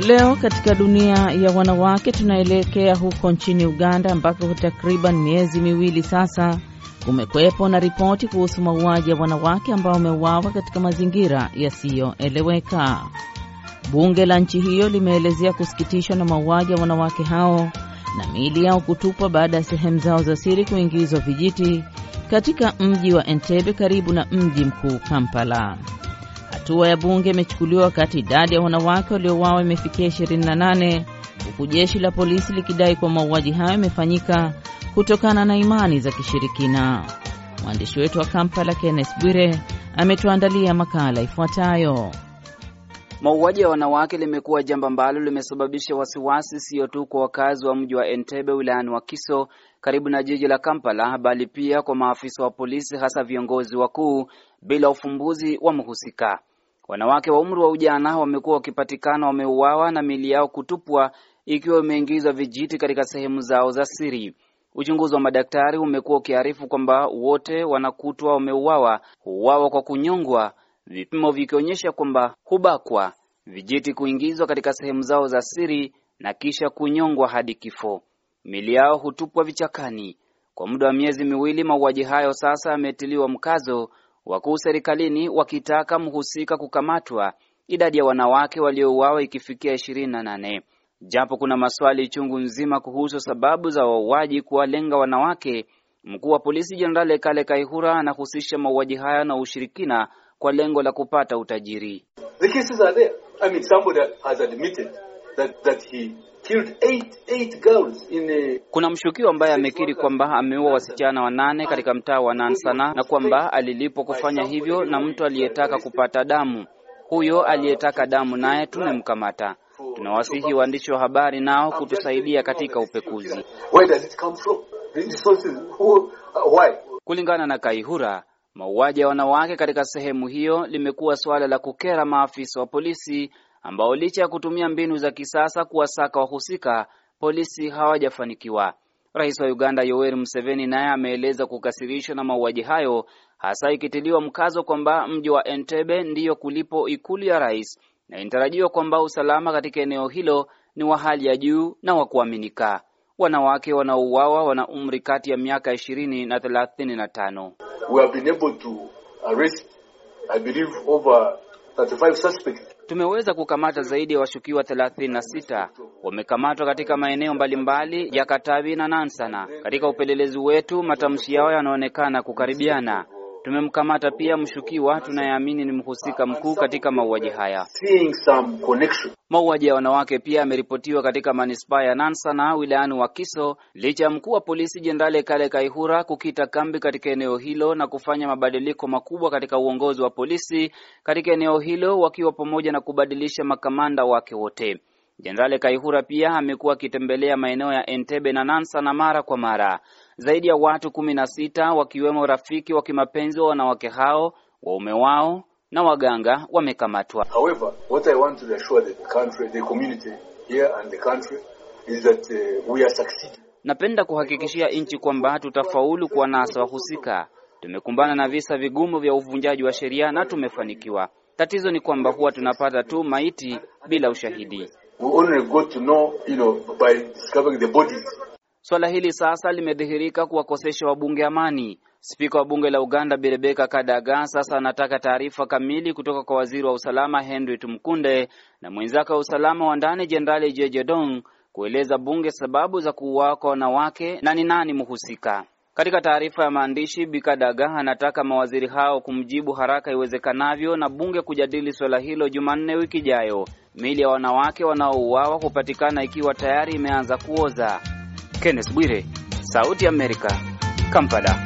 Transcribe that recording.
Leo katika dunia ya wanawake tunaelekea huko nchini Uganda ambako takriban miezi miwili sasa kumekwepo na ripoti kuhusu mauaji ya wanawake ambao wameuawa katika mazingira yasiyoeleweka. Bunge la nchi hiyo limeelezea kusikitishwa na mauaji ya wanawake hao na miili yao kutupwa baada ya sehemu zao za siri kuingizwa vijiti katika mji wa Entebbe karibu na mji mkuu Kampala. Hatua ya bunge imechukuliwa wakati idadi ya wanawake waliouawa imefikia 28 huku jeshi la polisi likidai kuwa mauaji hayo yamefanyika kutokana na imani za kishirikina. Mwandishi wetu wa Kampala Kenneth Bwire ametuandalia makala ifuatayo. Mauaji ya wanawake limekuwa jambo ambalo limesababisha wasiwasi sio tu kwa wakazi wa mji wa Entebbe wilayani Wakiso karibu na jiji la Kampala, bali pia kwa maafisa wa polisi, hasa viongozi wakuu, bila ufumbuzi wa mhusika. Wanawake wa umri wa ujana wamekuwa wakipatikana wameuawa na miili yao kutupwa ikiwa imeingizwa vijiti katika sehemu zao za siri. Uchunguzi wa madaktari umekuwa ukiarifu kwamba wote wanakutwa wameuawa, huuawa kwa kunyongwa, vipimo vikionyesha kwamba hubakwa, vijiti kuingizwa katika sehemu zao za siri na kisha kunyongwa hadi kifo. Miili yao hutupwa vichakani. Kwa muda wa miezi miwili, mauaji hayo sasa yametiliwa mkazo, wakuu serikalini wakitaka mhusika kukamatwa, idadi ya wanawake waliouawa ikifikia ishirini na nane. Japo kuna maswali chungu nzima kuhusu sababu za wauaji kuwalenga wanawake, mkuu wa polisi Jenerali Kale Kaihura anahusisha mauaji haya na ushirikina kwa lengo la kupata utajiri. The cases are there. I mean, eight, eight girls in a... Kuna mshukiwa ambaye amekiri kwamba ameua wasichana wanane katika mtaa wa Nansana na kwamba alilipwa kufanya hivyo na mtu aliyetaka kupata damu. Huyo aliyetaka damu naye tumemkamata. Tunawasihi waandishi wa habari nao kutusaidia katika upekuzi. Where does it come from? The sources, who, uh, why? Kulingana na Kaihura, mauaji ya wanawake katika sehemu hiyo limekuwa suala la kukera maafisa wa polisi ambao licha ya kutumia mbinu za kisasa kuwasaka wahusika, polisi hawajafanikiwa. Rais wa Uganda Yoweri Museveni naye ameeleza kukasirishwa na mauaji hayo, hasa ikitiliwa mkazo kwamba mji wa Entebbe ndiyo kulipo ikulu ya rais na inatarajiwa kwamba usalama katika eneo hilo ni wa hali ya juu na wa kuaminika. Wanawake wanaouawa wana umri kati ya miaka ishirini na thelathini na tano. We have been able to arrest, I believe, over 35 suspects. Tumeweza kukamata zaidi ya washukiwa 36 wamekamatwa katika maeneo mbalimbali ya Katavi na Nansana. Katika upelelezi wetu, matamshi yao yanaonekana kukaribiana. Tumemkamata pia mshukiwa tunayeamini ni mhusika mkuu katika mauaji haya. Seeing some connection. Mauaji ya wanawake pia yameripotiwa katika manispaa ya Nansana wilayani Wakiso, licha ya mkuu wa polisi Jenerali Kale Kaihura kukita kambi katika eneo hilo na kufanya mabadiliko makubwa katika uongozi wa polisi katika eneo hilo, wakiwa pamoja na kubadilisha makamanda wake wote. Jenerali Kaihura pia amekuwa akitembelea maeneo ya Entebbe na Nansa na mara kwa mara. Zaidi ya watu kumi na sita wakiwemo rafiki wa kimapenzi wa wanawake hao, waume wao na waganga wamekamatwa. However, what I want to assure the country, the community here and the country is that uh, we are succeeding. Napenda kuhakikishia nchi kwamba tutafaulu kuwanasa wahusika. Tumekumbana na visa vigumu vya uvunjaji wa sheria na tumefanikiwa. Tatizo ni kwamba huwa tunapata tu maiti bila ushahidi. Swala hili sasa limedhihirika kuwakosesha wabunge amani. Spika wa bunge la Uganda Birebeka Kadaga sasa anataka taarifa kamili kutoka kwa waziri wa usalama Henry Tumkunde na mwenzake wa usalama wa ndani Jenerali Jeje Dong kueleza bunge sababu za kuuawa kwa wanawake na ni nani mhusika. Katika taarifa ya maandishi, Bikadaga anataka mawaziri hao kumjibu haraka iwezekanavyo na bunge kujadili swala hilo Jumanne wiki ijayo. Miili ya wanawake wanaouawa hupatikana ikiwa tayari imeanza kuoza. Kenneth Bwire, Sauti ya Amerika, Kampala.